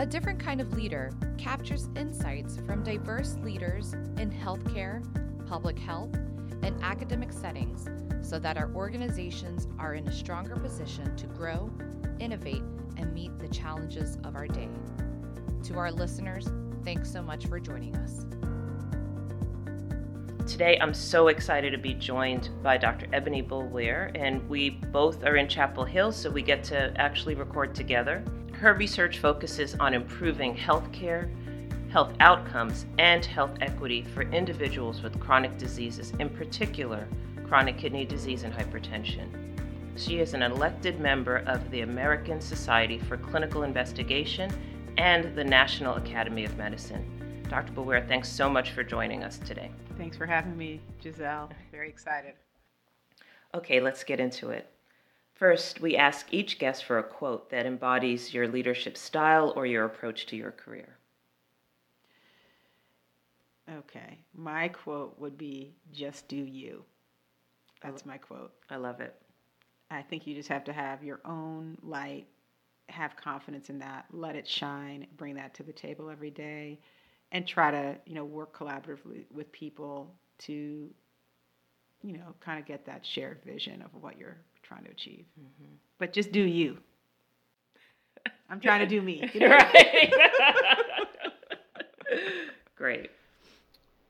A Different Kind of Leader captures insights from diverse leaders in healthcare, public health, and academic settings so that our organizations are in a stronger position to grow, innovate, and meet the challenges of our day. To our listeners, thanks so much for joining us. Today, I'm so excited to be joined by Dr. Ebony Boulware, and we both are in Chapel Hill, so we get to actually record together. Her research focuses on improving healthcare, health outcomes, and health equity for individuals with chronic diseases, in particular, chronic kidney disease and hypertension. She is an elected member of the American Society for Clinical Investigation and the National Academy of Medicine. Dr. Boulware, thanks so much for joining us today. Thanks for having me, Giselle. Very excited. Okay, let's get into it. First, we ask each guest for a quote that embodies your leadership style or your approach to your career. Okay, my quote would be just do you. That's my quote. I love it. I think you just have to have your own light, have confidence in that, let it shine, bring that to the table every day and try to you know work collaboratively with people to you know kind of get that shared vision of what you're trying to achieve mm-hmm. but just do you i'm trying to do me you know? right great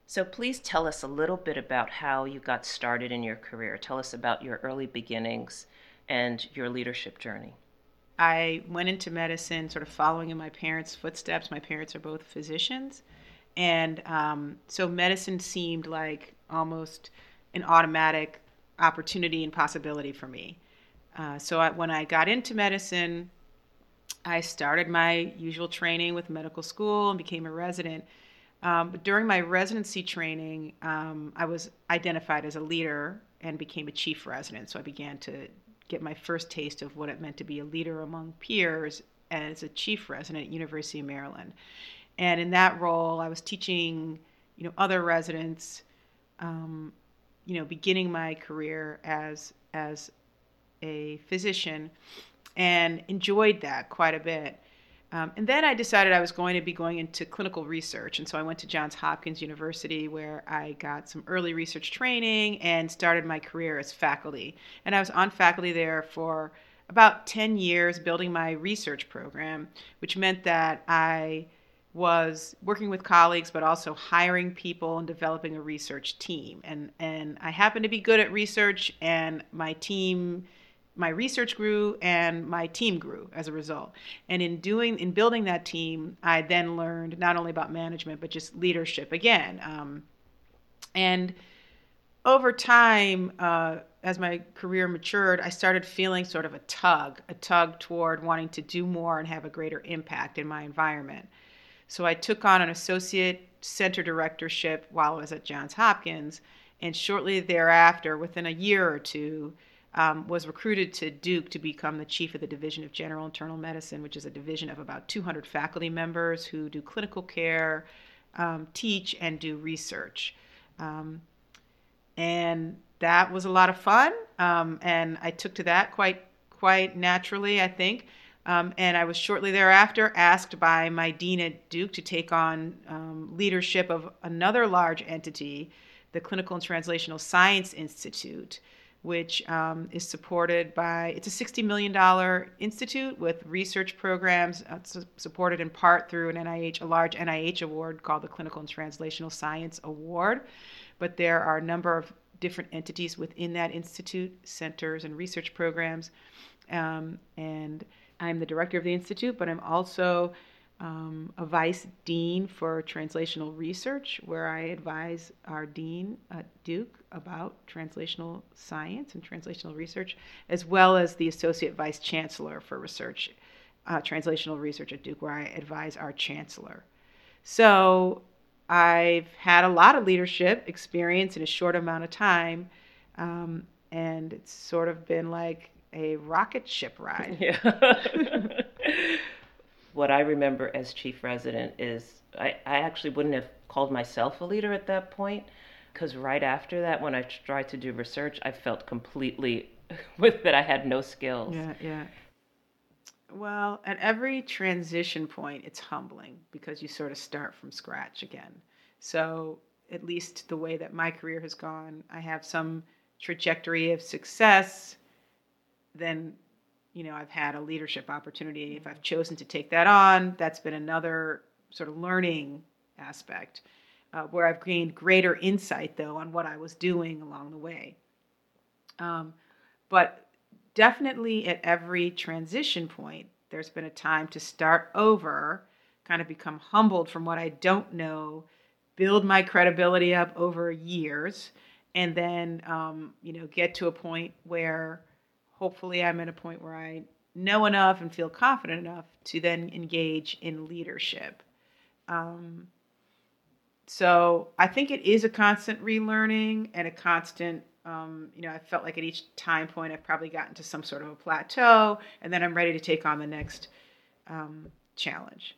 so please tell us a little bit about how you got started in your career tell us about your early beginnings and your leadership journey I went into medicine sort of following in my parents' footsteps. My parents are both physicians. And um, so medicine seemed like almost an automatic opportunity and possibility for me. Uh, so I, when I got into medicine, I started my usual training with medical school and became a resident. Um, but during my residency training, um, I was identified as a leader and became a chief resident. So I began to get my first taste of what it meant to be a leader among peers as a chief resident at University of Maryland. And in that role, I was teaching, you know, other residents, um, you know, beginning my career as as a physician, and enjoyed that quite a bit. Um, and then I decided I was going to be going into clinical research. And so I went to Johns Hopkins University where I got some early research training and started my career as faculty. And I was on faculty there for about 10 years building my research program, which meant that I was working with colleagues but also hiring people and developing a research team. And, and I happened to be good at research, and my team my research grew and my team grew as a result. And in doing in building that team, I then learned not only about management but just leadership again. Um, and over time, uh, as my career matured, I started feeling sort of a tug, a tug toward wanting to do more and have a greater impact in my environment. So I took on an associate center directorship while I was at Johns Hopkins, and shortly thereafter, within a year or two, um, was recruited to Duke to become the chief of the Division of General Internal Medicine, which is a division of about 200 faculty members who do clinical care, um, teach, and do research. Um, and that was a lot of fun, um, and I took to that quite quite naturally, I think. Um, and I was shortly thereafter asked by my dean at Duke to take on um, leadership of another large entity, the Clinical and Translational Science Institute, which um, is supported by it's a $60 million institute with research programs uh, su- supported in part through an nih a large nih award called the clinical and translational science award. But there are a number of different entities within that institute centers and research programs um, and i'm the director of the institute but i'm also um, a vice dean for translational research, where I advise our dean at Duke about translational science and translational research, as well as the associate vice chancellor for research, uh, translational research at Duke, where I advise our chancellor. So I've had a lot of leadership experience in a short amount of time, um, and it's sort of been like a rocket ship ride. Yeah. what I remember as chief resident is I, I actually wouldn't have called myself a leader at that point because right after that, when I tried to do research, I felt completely with that I had no skills. Yeah, yeah. Well, at every transition point, it's humbling because you sort of start from scratch again. So, at least the way that my career has gone, I have some trajectory of success. Then, you know, I've had a leadership opportunity. If I've chosen to take that on, that's been another sort of learning aspect uh, where I've gained greater insight, though, on what I was doing along the way. Um, but definitely at every transition point, there's been a time to start over, kind of become humbled from what I don't know, build my credibility up over years, and then, um, you know, get to a point where hopefully I'm at a point where I know enough and feel confident enough to then engage in leadership. Um, so I think it is a constant relearning and a constant um, you know, I felt like at each time point I've probably gotten to some sort of a plateau, and then I'm ready to take on the next um, challenge.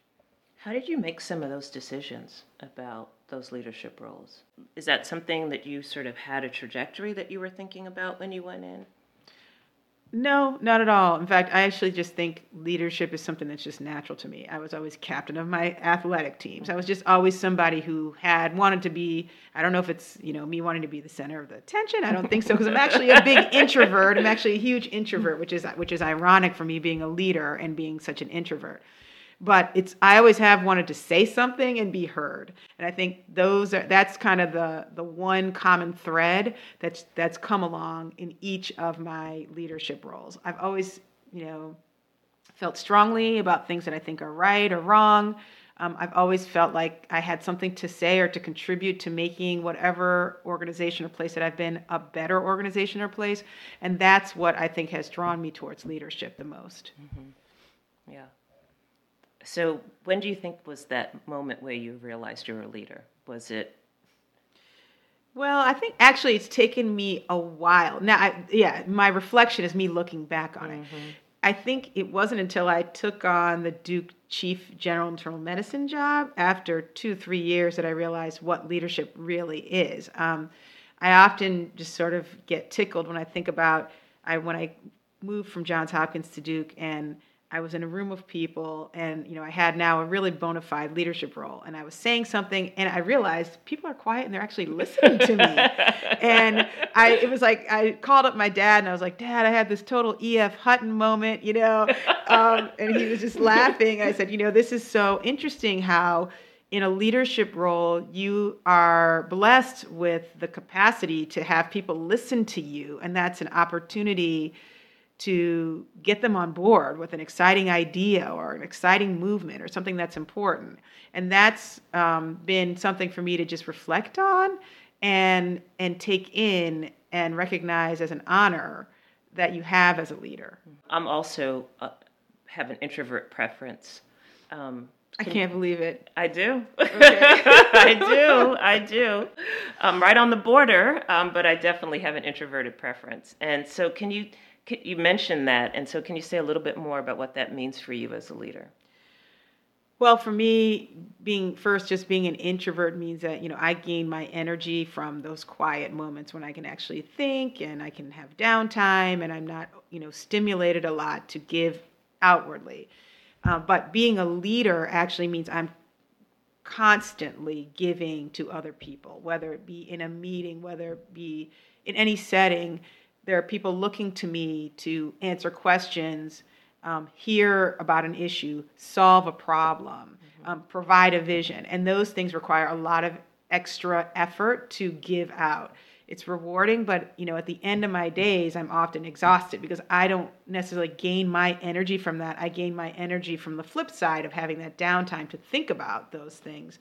How did you make some of those decisions about those leadership roles? Is that something that you sort of had a trajectory that you were thinking about when you went in? No, not at all. In fact, I actually just think leadership is something that's just natural to me. I was always captain of my athletic teams. I was just always somebody who had wanted to be, I don't know if it's, you know, me wanting to be the center of the attention. I don't think so because I'm actually a big introvert. I'm actually a huge introvert, which is which is ironic for me being a leader and being such an introvert but it's I always have wanted to say something and be heard. And I think those are that's kind of the the one common thread that's that's come along in each of my leadership roles. I've always, you know, felt strongly about things that I think are right or wrong. Um, I've always felt like I had something to say or to contribute to making whatever organization or place that I've been a better organization or place. And that's what I think has drawn me towards leadership the most. Mm-hmm. Yeah. So, when do you think was that moment where you realized you were a leader? Was it? Well, I think actually it's taken me a while. Now, I, yeah, my reflection is me looking back on mm-hmm. it. I think it wasn't until I took on the Duke Chief General Internal Medicine job after two, three years that I realized what leadership really is. Um, I often just sort of get tickled when I think about I when I moved from Johns Hopkins to Duke and I was in a room of people, and you know, I had now a really bona fide leadership role, and I was saying something, and I realized people are quiet and they're actually listening to me. and I, it was like I called up my dad, and I was like, "Dad, I had this total E.F. Hutton moment," you know, um, and he was just laughing. I said, "You know, this is so interesting how." in a leadership role, you are blessed with the capacity to have people listen to you, and that's an opportunity to get them on board with an exciting idea or an exciting movement or something that's important. And that's um, been something for me to just reflect on and and take in and recognize as an honor that you have as a leader. I'm also uh, have an introvert preference. Um, I can't believe it. I do. Okay. I do. I do. I'm right on the border, um, but I definitely have an introverted preference. And so, can you you mentioned that, and so can you say a little bit more about what that means for you as a leader? Well, for me, being first, just being an introvert means that, you know, I gain my energy from those quiet moments when I can actually think and I can have downtime and I'm not, you know, stimulated a lot to give outwardly. Uh, but being a leader actually means I'm constantly giving to other people, whether it be in a meeting, whether it be in any setting there are people looking to me to answer questions, um, hear about an issue, solve a problem, mm-hmm. um, provide a vision. And those things require a lot of extra effort to give out. It's rewarding, but you know, at the end of my days, I'm often exhausted because I don't necessarily gain my energy from that. I gain my energy from the flip side of having that downtime to think about those things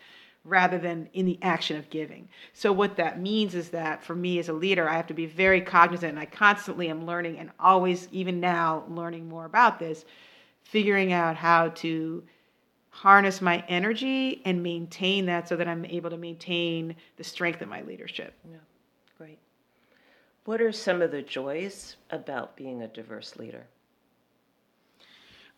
rather than in the action of giving. So, what that means is that for me as a leader, I have to be very cognizant, and I constantly am learning and always, even now, learning more about this, figuring out how to harness my energy and maintain that so that I'm able to maintain the strength of my leadership. Yeah, great. What are some of the joys about being a diverse leader?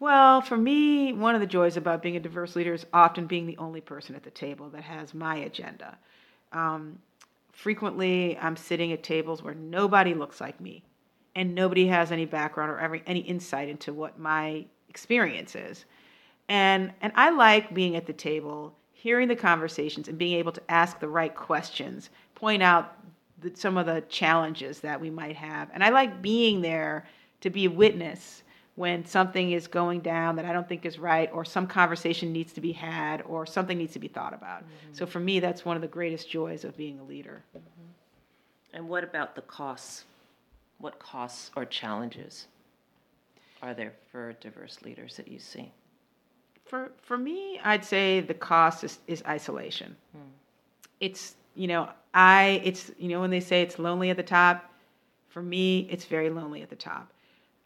Well, for me, one of the joys about being a diverse leader is often being the only person at the table that has my agenda. Um, frequently, I'm sitting at tables where nobody looks like me, and nobody has any background or every, any insight into what my experiences. And and I like being at the table, hearing the conversations and being able to ask the right questions, point out the, some of the challenges that we might have. And I like being there to be a witness when something is going down that I don't think is right, or some conversation needs to be had, or something needs to be thought about. Mm-hmm. So for me, that's one of the greatest joys of being a leader. Mm-hmm. And what about the costs? What costs or challenges are there for diverse leaders that you see? For for me, I'd say the cost is, is isolation. Hmm. It's you know I it's you know when they say it's lonely at the top. For me, it's very lonely at the top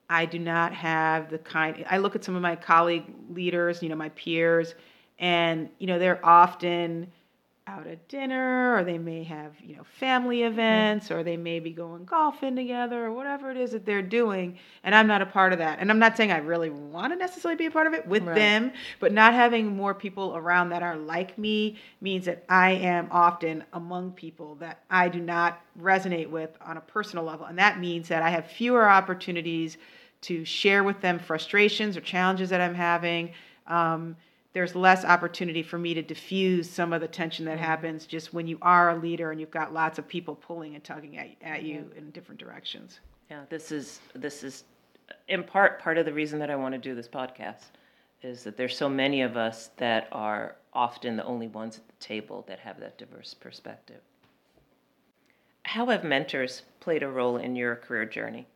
I do not have the kind. I look at some of my colleague leaders, you know, my peers, and you know they're often out at dinner, or they may have you know family events, or they may be going golfing together, or whatever it is that they're doing. And I'm not a part of that. And I'm not saying I really want to necessarily be a part of it with right. them, but not having more people around that are like me means that I am often among people that I do not resonate with on a personal level, and that means that I have fewer opportunities to share with them frustrations or challenges that I'm having. Um, there's less opportunity for me to diffuse some of the tension that mm-hmm. happens just when you are a leader and you've got lots of people pulling and tugging at, at you in different directions. Yeah, this is this is in part part of the reason that I want to do this podcast is that there's so many of us that are often the only ones at the table that have that diverse perspective. How have mentors played a role in your career journey?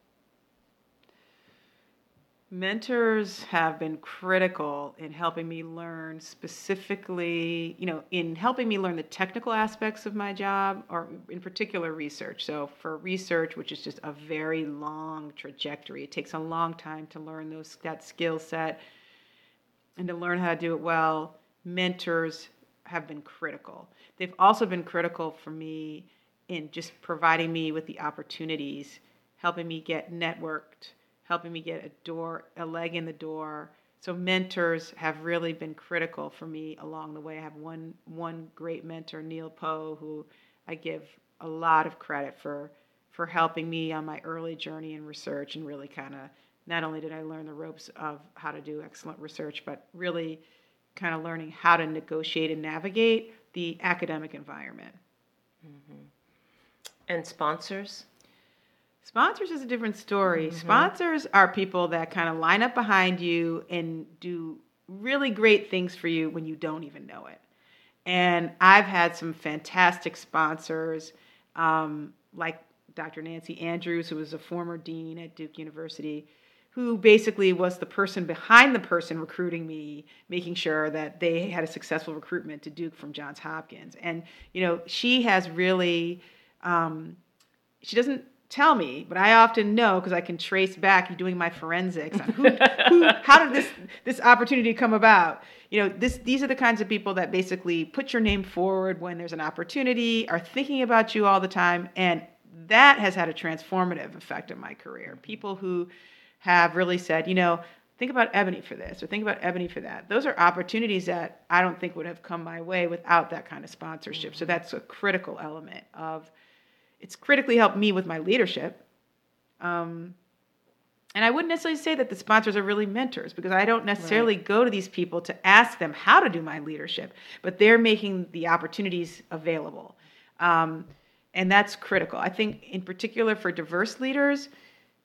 Mentors have been critical in helping me learn specifically you know in helping me learn the technical aspects of my job or in particular research. So for research which is just a very long trajectory it takes a long time to learn those that skill set and to learn how to do it well mentors have been critical. They've also been critical for me in just providing me with the opportunities helping me get networked helping me get a door, a leg in the door. So mentors have really been critical for me along the way. I have one one great mentor, Neil Powe, who I give a lot of credit for for helping me on my early journey in research and really kind of not only did I learn the ropes of how to do excellent research, but really kind of learning how to negotiate and navigate the academic environment. Mm-hmm. And sponsors? Sponsors is a different story. Mm-hmm. Sponsors are people that kind of line up behind you and do really great things for you when you don't even know it. And I've had some fantastic sponsors, um, like Dr. Nancy Andrews, who was a former dean at Duke University, who basically was the person behind the person recruiting me, making sure that they had a successful recruitment to Duke from Johns Hopkins. And, you know, she has really, um, she doesn't tell me, but I often know because I can trace back you doing my forensics on who, who, how did this this opportunity come about. You know, this these are the kinds of people that basically put your name forward when there's an opportunity, are thinking about you all the time, and that has had a transformative effect in my career. People who have really said, you know, think about Ebony for this or think about Ebony for that. Those are opportunities that I don't think would have come my way without that kind of sponsorship. So that's a critical element of it's critically helped me with my leadership. Um, and I wouldn't necessarily say that the sponsors are really mentors because I don't necessarily right. go to these people to ask them how to do my leadership, but they're making the opportunities available. Um, and that's critical. I think, in particular, for diverse leaders,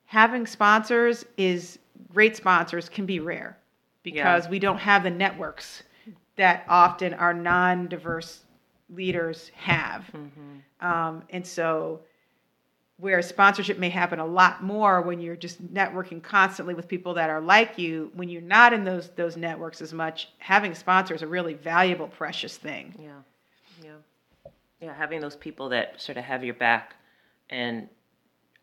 having sponsors is great sponsors can be rare because yeah. we don't have the networks that often our non diverse leaders have. Mm-hmm. Um, and so, where sponsorship may happen a lot more when you're just networking constantly with people that are like you, when you're not in those those networks as much, having sponsors is a really valuable, precious thing. Yeah, yeah, yeah. Having those people that sort of have your back, and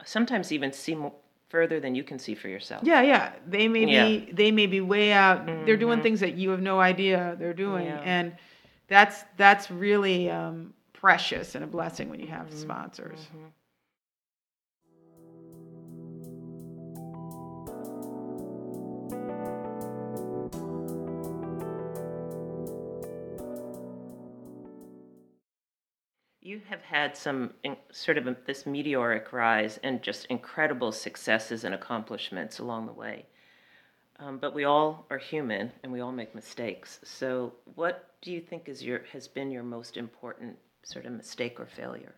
sometimes even see more, further than you can see for yourself. Yeah, yeah. They may yeah. be they may be way out. Mm-hmm. They're doing mm-hmm. things that you have no idea they're doing, yeah. and that's that's really um, precious and a blessing when you have mm-hmm. sponsors. Mm-hmm. You have had some in, sort of a, this meteoric rise and just incredible successes and accomplishments along the way. Um, but we all are human and we all make mistakes. So, what do you think is your has been your most important sort of mistake or failure?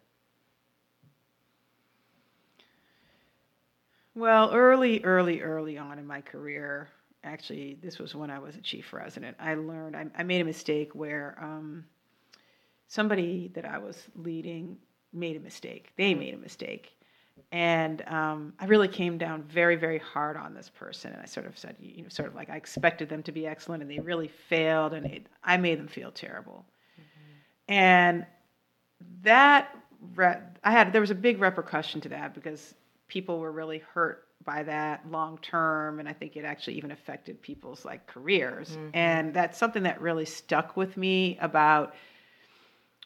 Well, early, early, early on in my career, actually, this was when I was a chief resident. I learned I, I made a mistake where um, somebody that I was leading made a mistake. They made a mistake, and um, I really came down very, very hard on this person. And I sort of said, you know, sort of like I expected them to be excellent, and they really failed, and it, I made them feel terrible. Mm-hmm. And that re- I had there was a big repercussion to that because people were really hurt by that long term and i think it actually even affected people's like careers mm-hmm. and that's something that really stuck with me about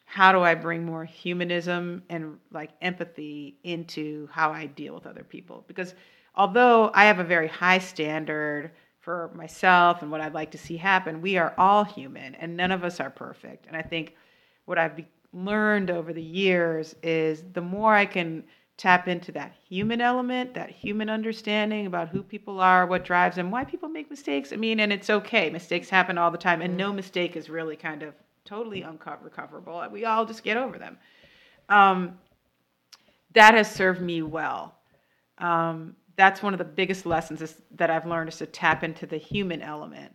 how do I bring more humanism and like empathy into how I deal with other people? Because although I have a very high standard for myself and what I'd like to see happen, we are all human and none of us are perfect. And I think what I've be- learned over the years is the more I can tap into that human element, that human understanding about who people are, what drives them, why people make mistakes. I mean, and it's okay. Mistakes happen all the time, and mm-hmm. no mistake is really kind of totally unrecoverable. We all just get over them. Um, that has served me well. Um, that's one of the biggest lessons is, that I've learned is to tap into the human element.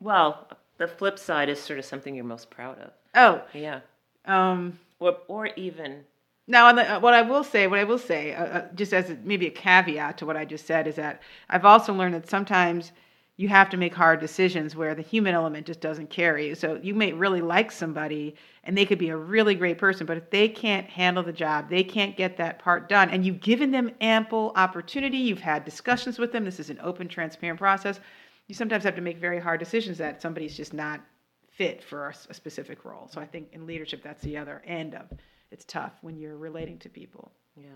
Well, the flip side is sort of something you're most proud of. Oh, yeah. Um, or, or even now, the, uh, what I will say, what I will say, uh, uh, just as a, maybe a caveat to what I just said, is that I've also learned that sometimes you have to make hard decisions where the human element just doesn't carry. So you may really like somebody and they could be a really great person, but if they can't handle the job, they can't get that part done, and you've given them ample opportunity, you've had discussions with them, this is an open, transparent process, you sometimes have to make very hard decisions that somebody's just not fit for a, specific role. So I think in leadership, that's the other end of it's tough when you're relating to people. Yeah.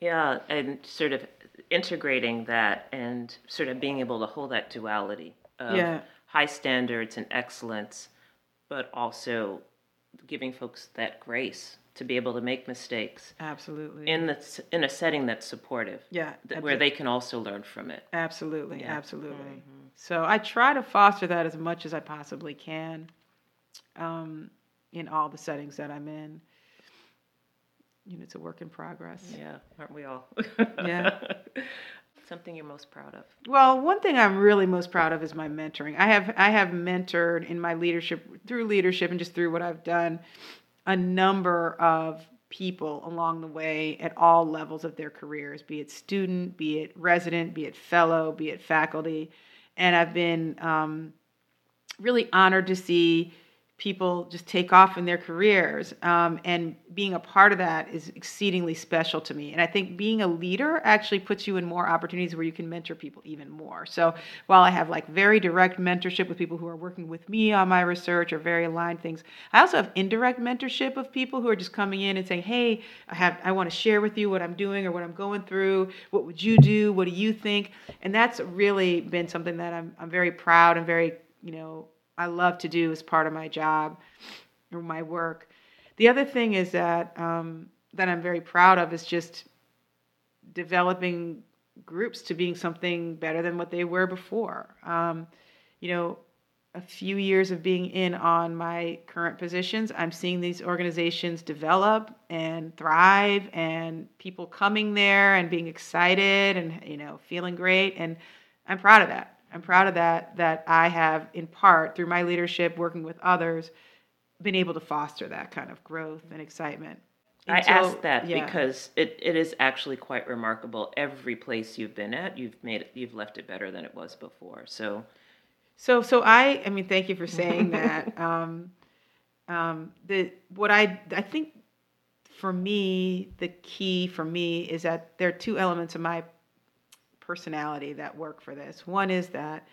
Yeah, and sort of integrating that and sort of being able to hold that duality of yeah. high standards and excellence, but also giving folks that grace to be able to make mistakes. Absolutely. In the in a setting that's supportive. Yeah. Th- where they can also learn from it. Absolutely. Yeah. Absolutely. Mm-hmm. So I try to foster that as much as I possibly can, um, in all the settings that I'm in you know, it's a work in progress. Yeah, aren't we all? yeah. Something you're most proud of? Well, one thing I'm really most proud of is my mentoring. I have I have mentored in my leadership through leadership and just through what I've done a number of people along the way at all levels of their careers, be it student, be it resident, be it fellow, be it faculty, and I've been um, really honored to see people just take off in their careers. Um, and being a part of that is exceedingly special to me. And I think being a leader actually puts you in more opportunities where you can mentor people even more. So while I have like very direct mentorship with people who are working with me on my research or very aligned things, I also have indirect mentorship of people who are just coming in and saying, "Hey, I have I want to share with you what I'm doing or what I'm going through. What would you do? What do you think?" And that's really been something that I'm I'm very proud and very you know I love to do as part of my job or my work. The other thing is that um, that I'm very proud of is just developing groups to being something better than what they were before. Um, you know, a few years of being in on my current positions, I'm seeing these organizations develop and thrive, and people coming there and being excited and you know feeling great, and I'm proud of that. I'm proud of that, that I have, in part, through my leadership, working with others, been able to foster that kind of growth and excitement. I asked that yeah. because it, it is actually quite remarkable. Every place you've been at, you've made it, you've left it better than it was before. So, so, so I, I mean, thank you for saying that. Um, um, the what I I think for me, the key for me is that there are two elements of my personality that work for this. One is that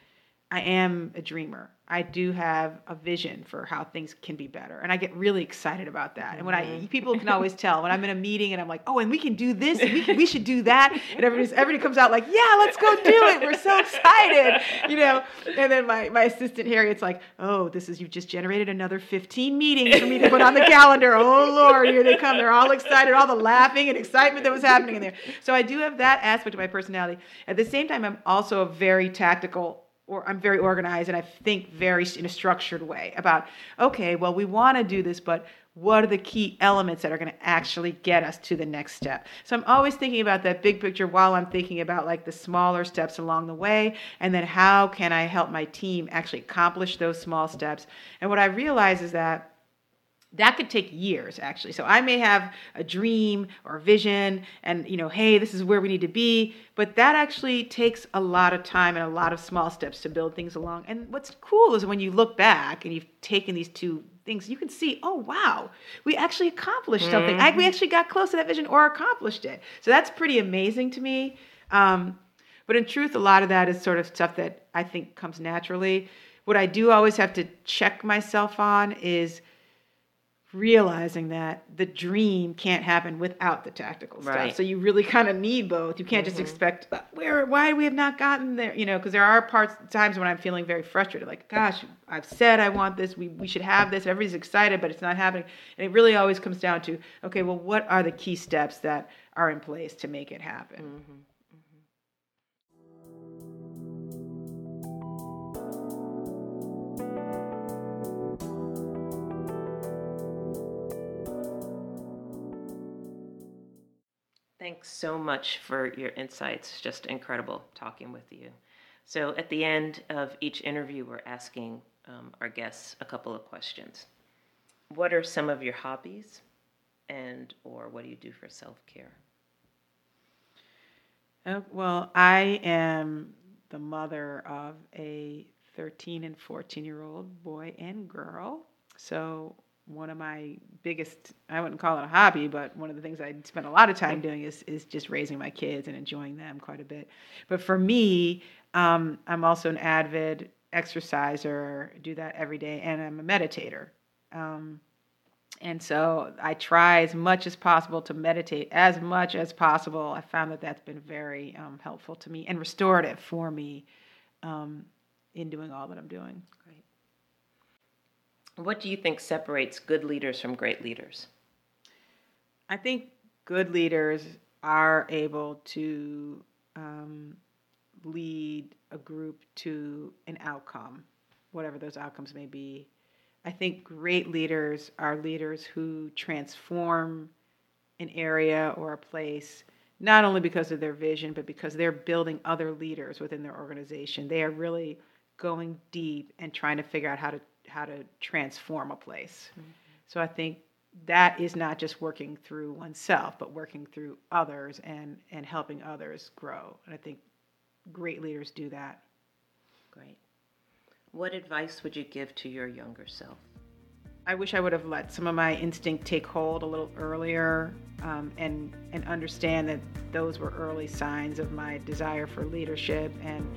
I am a dreamer. I do have a vision for how things can be better, and I get really excited about that. And when I Mm-hmm. people can always tell when I'm in a meeting and I'm like, oh, and we can do this, and we can, we should do that, and everybody's everybody comes out like, yeah, let's go do it. We're so excited, you know. And then my my assistant Harriet's like, oh, this is you've just generated another 15 meetings for me to put on the calendar. Oh Lord, here they come. They're all excited, all the laughing and excitement that was happening in there. So I do have that aspect of my personality. At the same time, I'm also a very tactical or I'm very organized and I think very in a structured way about okay, well we want to do this, but what are the key elements that are going to actually get us to the next step? So I'm always thinking about that big picture while I'm thinking about like the smaller steps along the way and then how can I help my team actually accomplish those small steps? And what I realize is that that could take years actually. So i may have a dream or a vision and you know hey this is where we need to be. But that actually takes a lot of time and a lot of small steps to build things along. And what's cool is when you look back and you've taken these two things you can see oh wow we actually accomplished something. I, we actually got close to that vision or accomplished it. So that's pretty amazing to me. Um, but in truth a lot of that is sort of stuff that i think comes naturally. What i do always have to check myself on is realizing that the dream can't happen without the tactical stuff. Right. So you really kind of need both. You can't just mm-hmm. expect where why we have not gotten there, you know, because there are parts times when I'm feeling very frustrated like gosh, I've said I want this, we we should have this, everybody's excited but it's not happening. And it really always comes down to okay, well what are the key steps that are in place to make it happen? Mm-hmm. Thanks so much for your insights. Just incredible talking with you. So, at the end of each interview, we're asking um, our guests a couple of questions. What are some of your hobbies, and or what do you do for self care? Oh, well, I am the mother of a 13 and 14 year old boy and girl. So, one of my biggest, I wouldn't call it a hobby, but one of the things I spend a lot of time doing is, is just raising my kids and enjoying them quite a bit. But for me, um, I'm also an avid exerciser, do that every day, and I'm a meditator. Um, and so I try as much as possible to meditate as much as possible. I found that that's been very um, helpful to me and restorative for me um, in doing all that I'm doing. Great. What do you think separates good leaders from great leaders? I think good leaders are able to um, lead a group to an outcome, whatever those outcomes may be. I think great leaders are leaders who transform an area or a place not only because of their vision, but because they're building other leaders within their organization. They are really going deep and trying to figure out how to how to transform a place. So I think that is not just working through oneself, but working through others and and helping others grow. And I think great leaders do that. Great. What advice would you give to your younger self? I wish I would have let some of my instinct take hold a little earlier um, and and understand that those were early signs of my desire for leadership and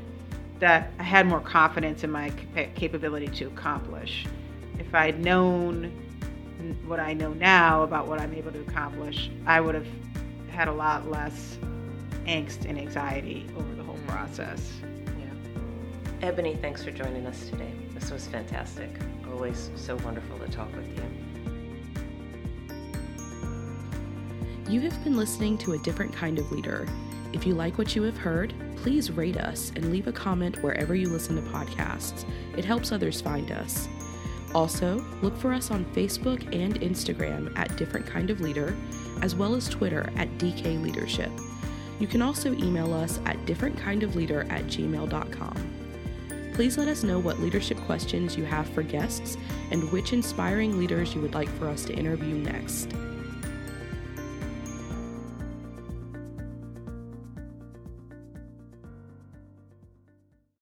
that I had more confidence in my capability to accomplish. If I'd known what I know now about what I'm able to accomplish, I would have had a lot less angst and anxiety over the whole mm. process. Yeah. Ebony, thanks for joining us today. This was fantastic. Always so wonderful to talk with you. You have been listening to a different kind of leader. If you like what you have heard, please rate us and leave a comment wherever you listen to podcasts. It helps others find us. Also, look for us on Facebook and Instagram at Different Kind of Leader, as well as Twitter at DK Leadership. You can also email us at differentkindofleader at gmail.com. Please let us know what leadership questions you have for guests and which inspiring leaders you would like for us to interview next.